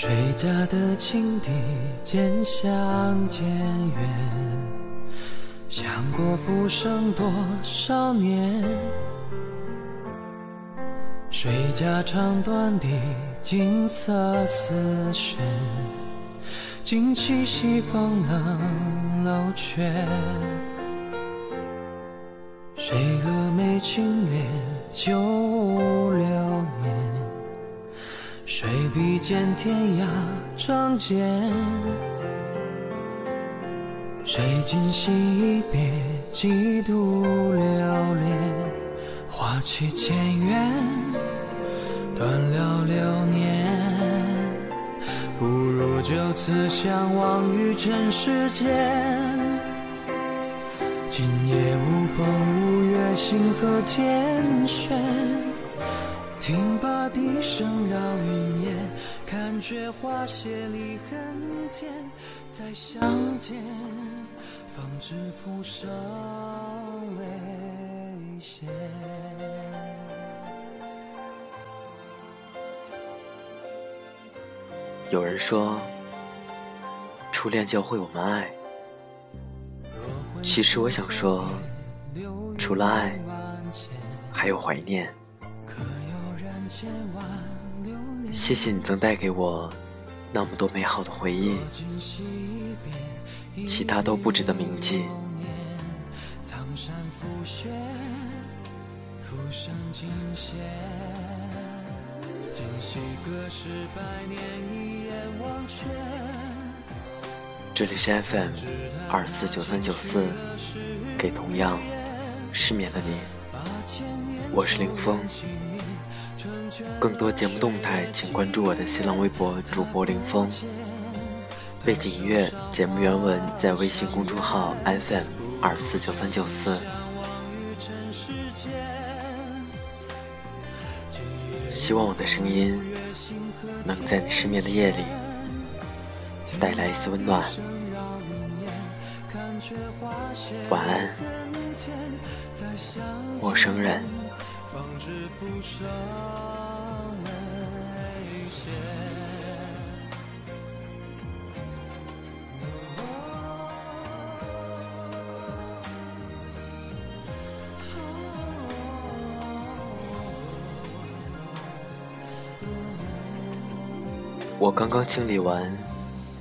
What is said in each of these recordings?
谁家的青笛渐响渐远，想过浮生多少年。谁家长短的锦瑟丝弦，惊起西风冷楼阙。谁蛾眉轻敛九流年？谁比肩天涯仗剑？谁今夕一别几度流连？花期渐远，断了流年。不如就此相忘于尘世间。今夜无风无月，星河天悬。听罢笛声绕云烟，看却花谢离恨天。再相见，方知浮生未歇。有人说，初恋教会我们爱。其实我想说，除了爱，还有怀念。谢谢你曾带给我那么多美好的回忆，其他都不值得铭记。这里是 FM 二四九三九四，给同样失眠的你，我是林峰。更多节目动态，请关注我的新浪微博主播林峰。背景音乐、节目原文在微信公众号 FM 二四九三九四。希望我的声音能在你失眠的夜里带来一丝温暖。晚安，陌生人。我刚刚清理完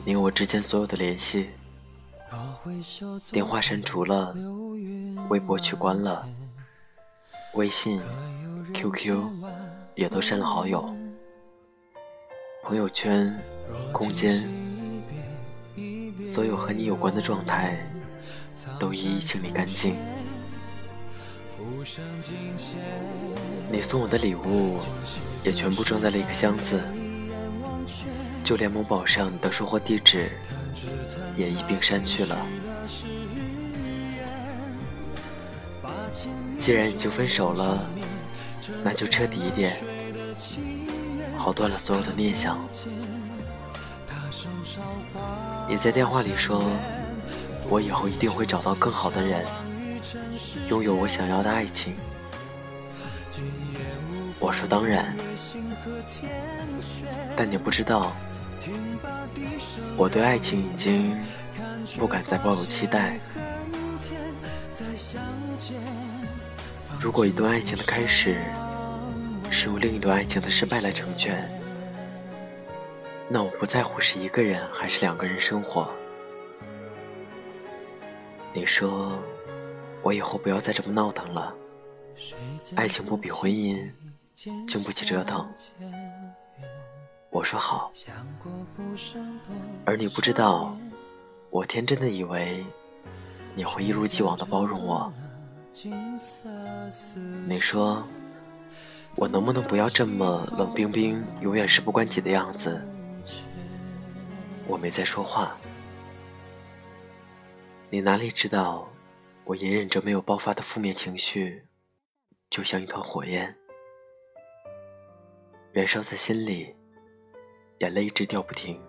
你我之间所有的联系，电话删除了，微博取关了。微信、QQ 也都删了好友，朋友圈、空间，所有和你有关的状态都一一清理干净。你送我的礼物也全部装在了一个箱子，就连某宝上的收货地址也一并删去了。既然已经分手了，那就彻底一点，好断了所有的念想。你在电话里说，我以后一定会找到更好的人，拥有我想要的爱情。我说当然，但你不知道，我对爱情已经不敢再抱有期待。如果一段爱情的开始是用另一段爱情的失败来成全，那我不在乎是一个人还是两个人生活。你说我以后不要再这么闹腾了，爱情不比婚姻经不起折腾。我说好，而你不知道，我天真的以为你会一如既往的包容我。你说，我能不能不要这么冷冰冰、永远事不关己的样子？我没在说话。你哪里知道，我隐忍着没有爆发的负面情绪，就像一团火焰，燃烧在心里，眼泪一直掉不停。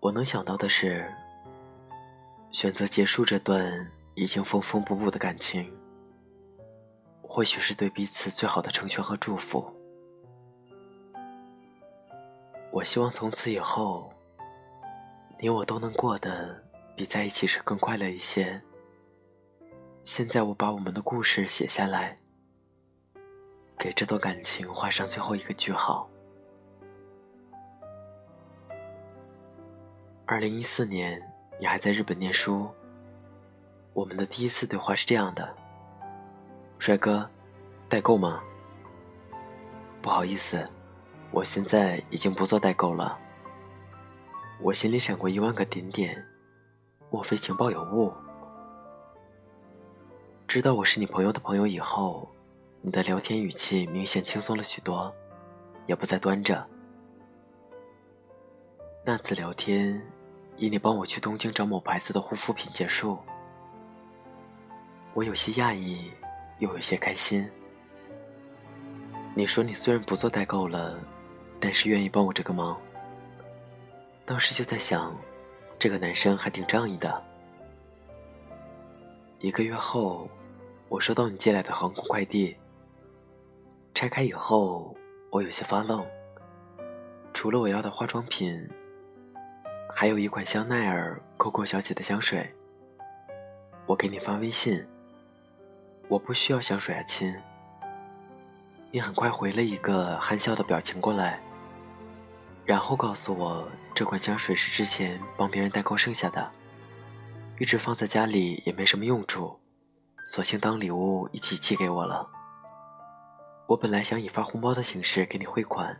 我能想到的是，选择结束这段。已经缝缝补补的感情，或许是对彼此最好的成全和祝福。我希望从此以后，你我都能过得比在一起时更快乐一些。现在我把我们的故事写下来，给这段感情画上最后一个句号。二零一四年，你还在日本念书。我们的第一次对话是这样的：“帅哥，代购吗？”不好意思。我现在已经不做代购了。我心里闪过一万个点点，莫非情报有误？知道我是你朋友的朋友以后，你的聊天语气明显轻松了许多，也不再端着。那次聊天以你帮我去东京找某牌子的护肤品结束，我有些讶异，又有些开心。你说你虽然不做代购了。但是愿意帮我这个忙，当时就在想，这个男生还挺仗义的。一个月后，我收到你寄来的航空快递，拆开以后，我有些发愣。除了我要的化妆品，还有一款香奈儿 COCO 小姐的香水。我给你发微信，我不需要香水啊，亲。你很快回了一个憨笑的表情过来。然后告诉我，这款香水是之前帮别人代购剩下的，一直放在家里也没什么用处，索性当礼物一起寄给我了。我本来想以发红包的形式给你汇款，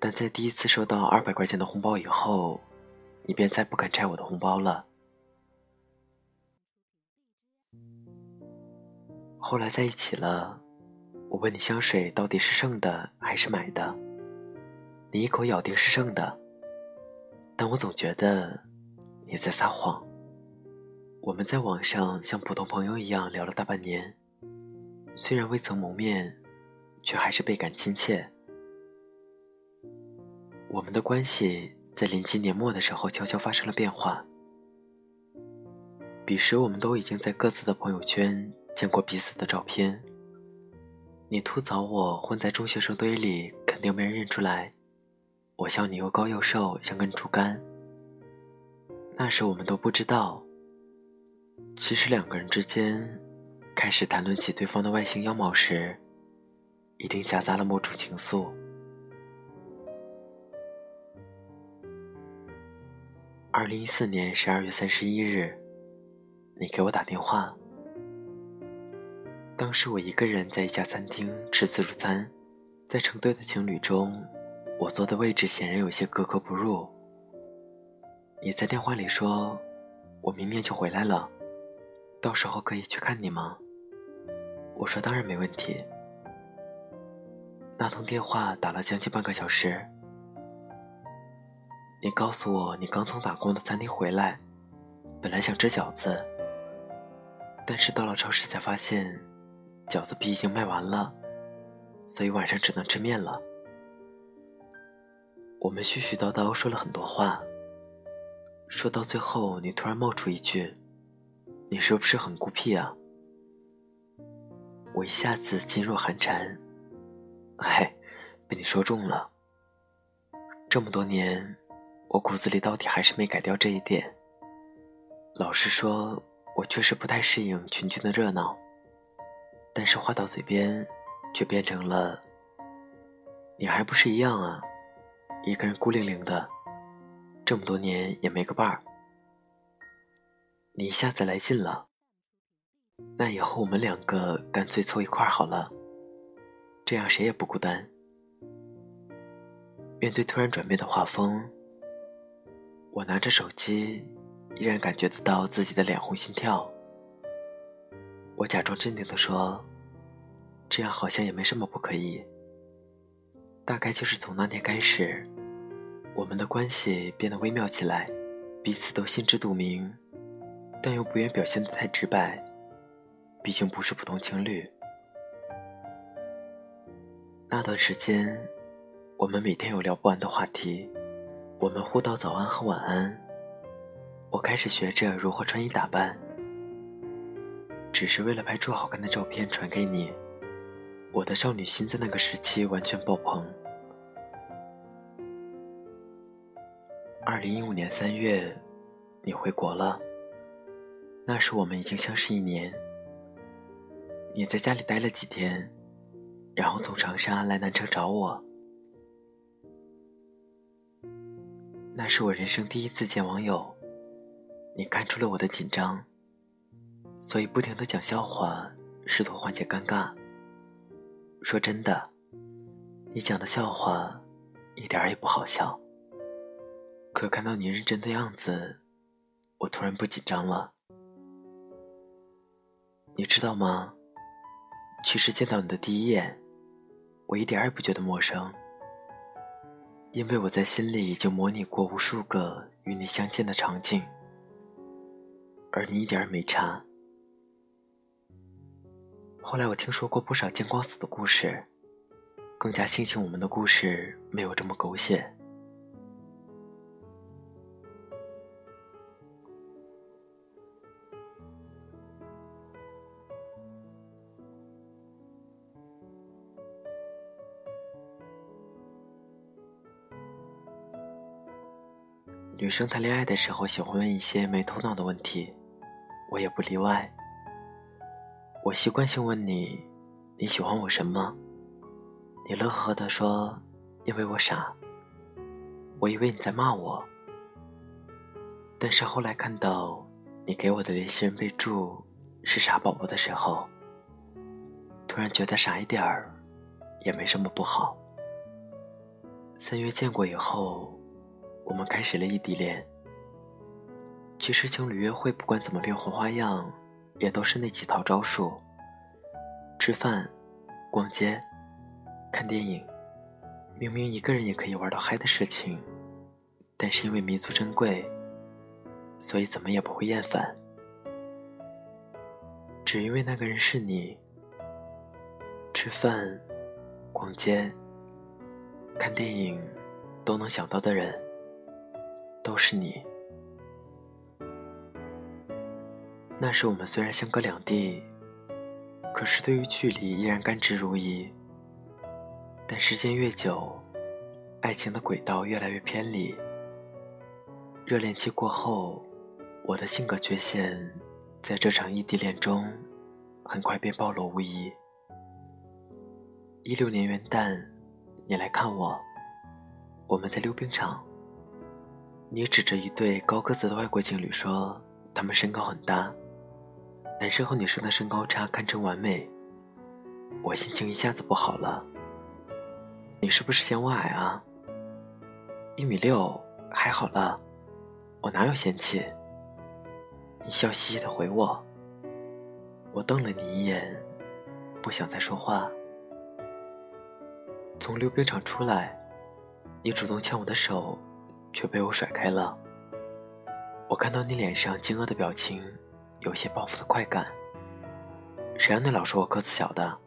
但在第一次收到二百块钱的红包以后，你便再不肯拆我的红包了。后来在一起了，我问你香水到底是剩的还是买的？你一口咬定是剩的，但我总觉得你在撒谎。我们在网上像普通朋友一样聊了大半年，虽然未曾谋面，却还是倍感亲切。我们的关系在临近年末的时候悄悄发生了变化。彼时我们都已经在各自的朋友圈见过彼此的照片。你吐槽我混在中学生堆里，肯定没人认出来。我笑你又高又瘦，像根竹竿。那时我们都不知道，其实两个人之间开始谈论起对方的外形样貌时，一定夹杂了某种情愫。二零一四年十二月三十一日，你给我打电话。当时我一个人在一家餐厅吃自助餐，在成对的情侣中。我坐的位置显然有些格格不入。你在电话里说：“我明天就回来了，到时候可以去看你吗？”我说：“当然没问题。”那通电话打了将近半个小时。你告诉我你刚从打工的餐厅回来，本来想吃饺子，但是到了超市才发现饺子皮已经卖完了，所以晚上只能吃面了。我们絮絮叨叨说了很多话，说到最后，你突然冒出一句：“你是不是很孤僻啊？”我一下子噤若寒蝉。嘿，被你说中了。这么多年，我骨子里到底还是没改掉这一点。老实说，我确实不太适应群居的热闹，但是话到嘴边，却变成了：“你还不是一样啊？”一个人孤零零的，这么多年也没个伴儿。你一下子来劲了，那以后我们两个干脆凑一块儿好了，这样谁也不孤单。面对突然转变的画风，我拿着手机，依然感觉得到自己的脸红心跳。我假装镇定的说：“这样好像也没什么不可以。”大概就是从那天开始。我们的关系变得微妙起来，彼此都心知肚明，但又不愿表现得太直白，毕竟不是普通情侣。那段时间，我们每天有聊不完的话题，我们互道早安和晚安。我开始学着如何穿衣打扮，只是为了拍出好看的照片传给你。我的少女心在那个时期完全爆棚。二零一五年三月，你回国了。那时我们已经相识一年。你在家里待了几天，然后从长沙来南城找我。那是我人生第一次见网友，你看出了我的紧张，所以不停的讲笑话，试图缓解尴尬。说真的，你讲的笑话一点儿也不好笑。可看到你认真的样子，我突然不紧张了。你知道吗？其实见到你的第一眼，我一点也不觉得陌生，因为我在心里已经模拟过无数个与你相见的场景，而你一点也没差。后来我听说过不少见光死的故事，更加庆幸我们的故事没有这么狗血。女生谈恋爱的时候喜欢问一些没头脑的问题，我也不例外。我习惯性问你：“你喜欢我什么？”你乐呵呵地说：“因为我傻。”我以为你在骂我，但是后来看到你给我的联系人备注是“傻宝宝”的时候，突然觉得傻一点儿也没什么不好。三月见过以后。我们开始了异地恋。其实情侣约会不管怎么变换花样，也都是那几套招数：吃饭、逛街、看电影。明明一个人也可以玩到嗨的事情，但是因为弥足珍贵，所以怎么也不会厌烦。只因为那个人是你，吃饭、逛街、看电影都能想到的人。都是你。那时我们虽然相隔两地，可是对于距离依然甘之如饴。但时间越久，爱情的轨道越来越偏离。热恋期过后，我的性格缺陷在这场异地恋中很快便暴露无遗。一六年元旦，你来看我，我们在溜冰场。你指着一对高个子的外国情侣说：“他们身高很大，男生和女生的身高差堪称完美。”我心情一下子不好了。你是不是嫌我矮啊？一米六还好了，我哪有嫌弃？你笑嘻嘻的回我。我瞪了你一眼，不想再说话。从溜冰场出来，你主动牵我的手。却被我甩开了。我看到你脸上惊愕的表情，有些报复的快感。谁让你老说我个子小的？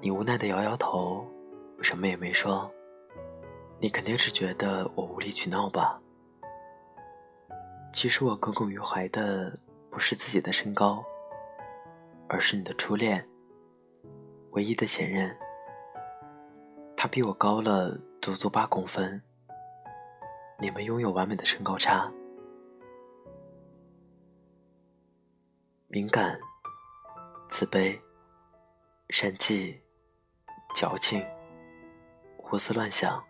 你无奈的摇摇头，什么也没说。你肯定是觉得我无理取闹吧？其实我耿耿于怀的不是自己的身高，而是你的初恋，唯一的前任。他比我高了足足八公分。你们拥有完美的身高差，敏感、自卑、善妒、矫情、胡思乱想，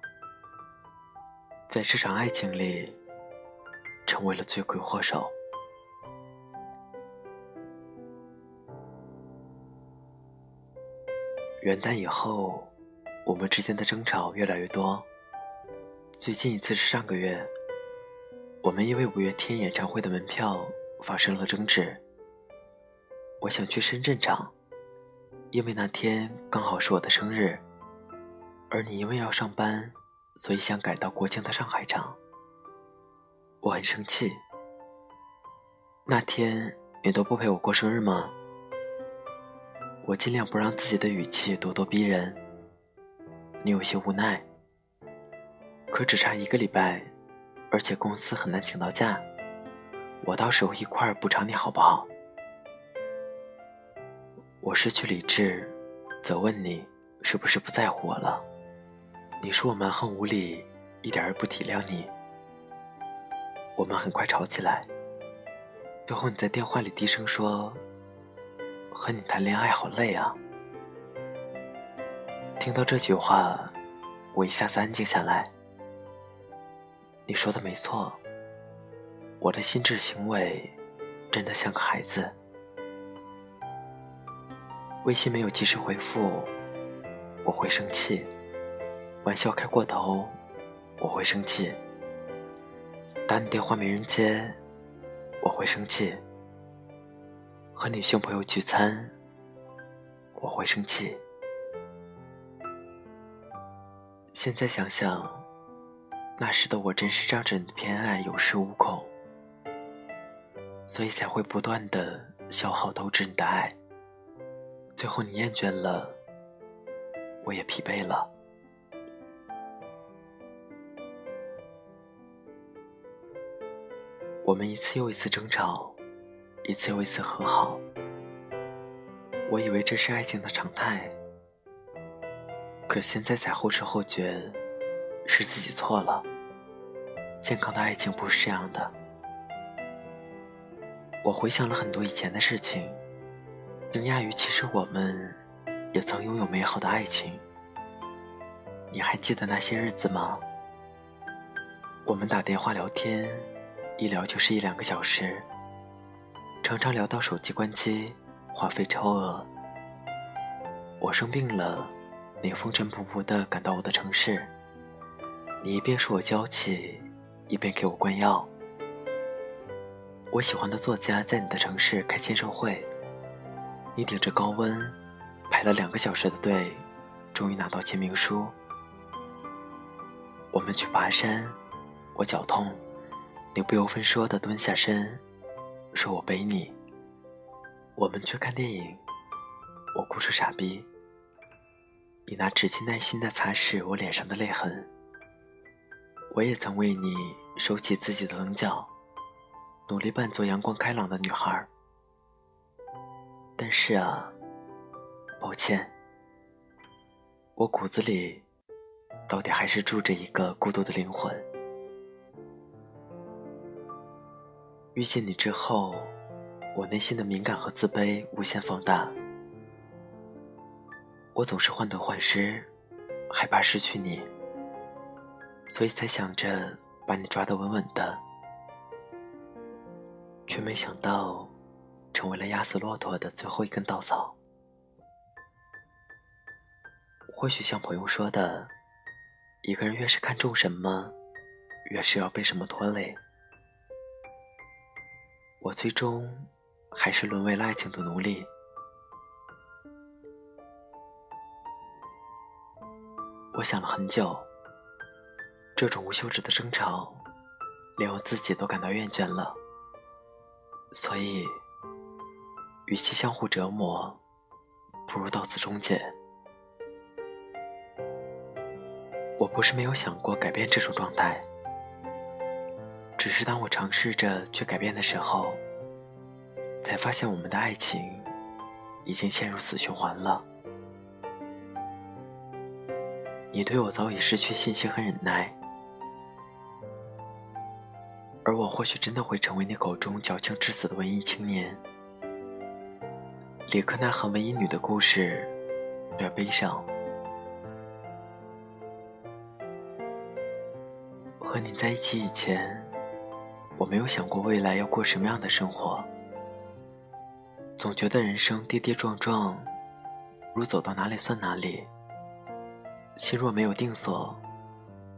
在这场爱情里成为了罪魁祸首。元旦以后，我们之间的争吵越来越多。最近一次是上个月，我们因为五月天演唱会的门票发生了争执。我想去深圳场，因为那天刚好是我的生日，而你因为要上班，所以想改到国庆的上海场。我很生气。那天你都不陪我过生日吗？我尽量不让自己的语气咄咄逼人。你有些无奈。可只差一个礼拜，而且公司很难请到假，我到时候一块儿补偿你好不好？我失去理智，责问你是不是不在乎我了？你说我蛮横无理，一点儿也不体谅你。我们很快吵起来，最后你在电话里低声说：“和你谈恋爱好累啊。”听到这句话，我一下子安静下来。你说的没错，我的心智行为真的像个孩子。微信没有及时回复，我会生气；玩笑开过头，我会生气；打你电话没人接，我会生气；和女性朋友聚餐，我会生气。现在想想，那时的我真是仗着你的偏爱有恃无恐，所以才会不断的消耗透支你的爱。最后你厌倦了，我也疲惫了。我们一次又一次争吵，一次又一次和好。我以为这是爱情的常态，可现在才后知后觉，是自己错了。健康的爱情不是这样的。我回想了很多以前的事情。惊讶于，其实我们也曾拥有美好的爱情。你还记得那些日子吗？我们打电话聊天，一聊就是一两个小时，常常聊到手机关机，话费超额。我生病了，你风尘仆仆地赶到我的城市，你一边说我娇气，一边给我灌药。我喜欢的作家在你的城市开签售会。你顶着高温排了两个小时的队，终于拿到签名书。我们去爬山，我脚痛，你不由分说的蹲下身，说我背你。我们去看电影，我哭成傻逼。你拿纸巾耐心的擦拭我脸上的泪痕。我也曾为你收起自己的棱角，努力扮作阳光开朗的女孩。但是啊，抱歉，我骨子里到底还是住着一个孤独的灵魂。遇见你之后，我内心的敏感和自卑无限放大。我总是患得患失，害怕失去你，所以才想着把你抓得稳稳的，却没想到。成为了压死骆驼的最后一根稻草。或许像朋友说的，一个人越是看重什么，越是要被什么拖累。我最终还是沦为了爱情的奴隶。我想了很久，这种无休止的争吵，连我自己都感到厌倦了，所以。与其相互折磨，不如到此终结。我不是没有想过改变这种状态，只是当我尝试着去改变的时候，才发现我们的爱情已经陷入死循环了。你对我早已失去信心和忍耐，而我或许真的会成为你口中矫情至死的文艺青年。里克那和文艺女的故事，略悲伤。和你在一起以前，我没有想过未来要过什么样的生活。总觉得人生跌跌撞撞，如走到哪里算哪里。心若没有定所，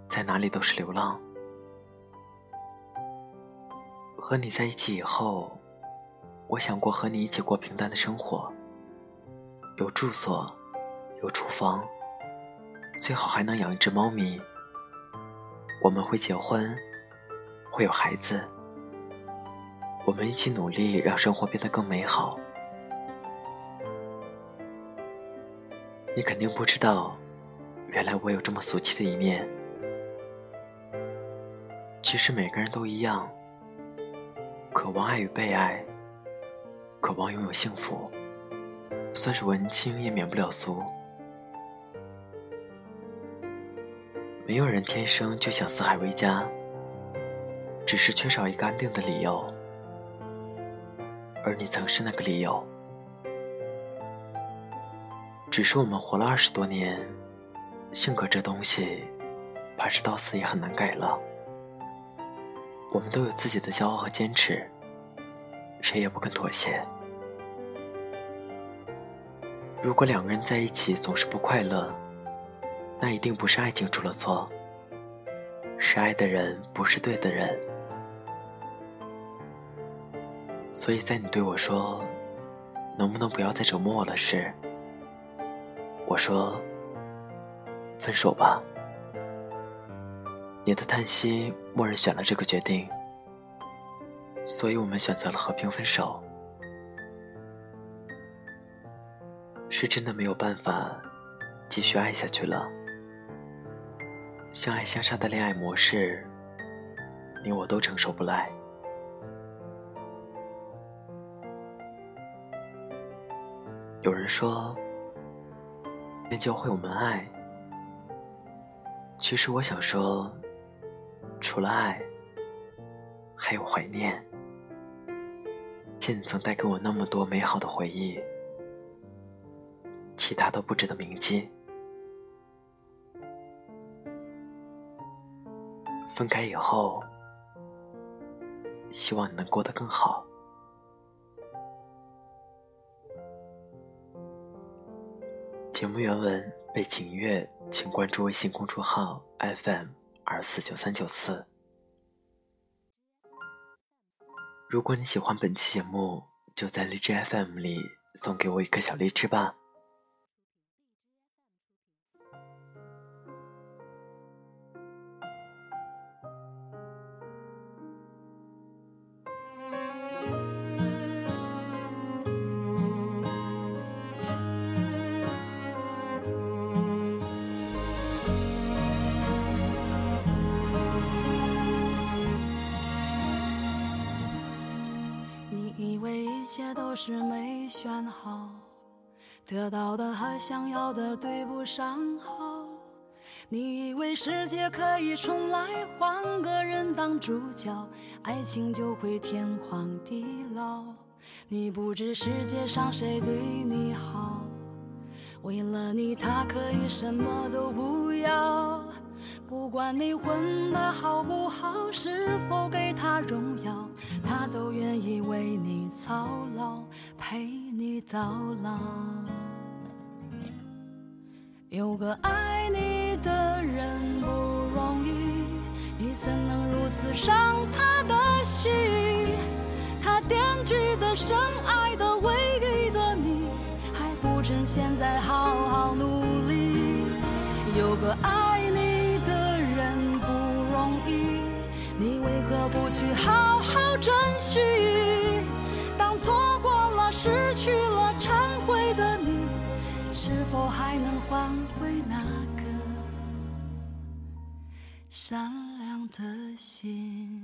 在哪里都是流浪。和你在一起以后。我想过和你一起过平淡的生活，有住所，有厨房，最好还能养一只猫咪。我们会结婚，会有孩子，我们一起努力让生活变得更美好。你肯定不知道，原来我有这么俗气的一面。其实每个人都一样，渴望爱与被爱。渴望拥有幸福，算是文青也免不了俗。没有人天生就想四海为家，只是缺少一个安定的理由。而你曾是那个理由。只是我们活了二十多年，性格这东西，怕是到死也很难改了。我们都有自己的骄傲和坚持，谁也不肯妥协。如果两个人在一起总是不快乐，那一定不是爱情出了错，是爱的人不是对的人。所以在你对我说“能不能不要再折磨我了”时，我说：“分手吧。”你的叹息，默认选了这个决定，所以我们选择了和平分手。是真的没有办法继续爱下去了。相爱相杀的恋爱模式，你我都承受不来。有人说，愿教会我们爱。其实我想说，除了爱，还有怀念。见你曾带给我那么多美好的回忆。其他都不值得铭记。分开以后，希望你能过得更好。节目原文、背景音乐，请关注微信公众号 FM 二四九三九四。如果你喜欢本期节目，就在荔枝 FM 里送给我一颗小荔枝吧。一切都是没选好，得到的和想要的对不上号。你以为世界可以重来，换个人当主角，爱情就会天荒地老。你不知世界上谁对你好，为了你他可以什么都不要。不管你混得好不好，是否给他荣耀，他都愿意为你操劳，陪你到老。有个爱你的人不容易，你怎能如此伤他的心？他惦记的、深爱的、唯一的你，还不趁现在好。爱你的人不容易。你为何不去好好珍惜？当错过了、失去了、忏悔的你，是否还能换回那个善良的心？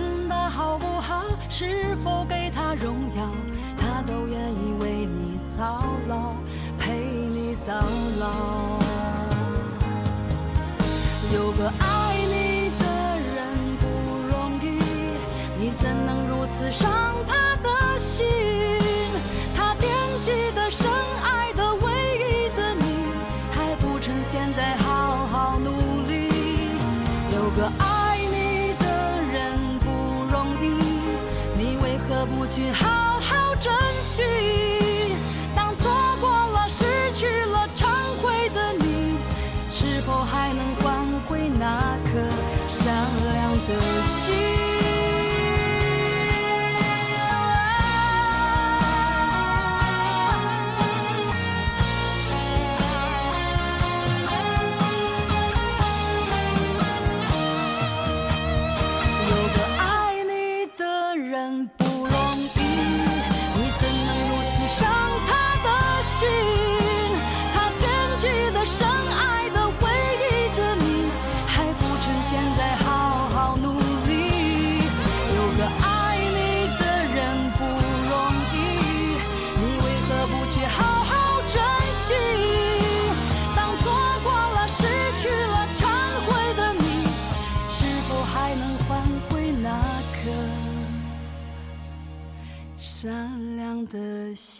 是否给他荣耀，他都愿意为你操劳，陪你到老。有个爱你的人不容易，你怎能如此伤珍惜？的心。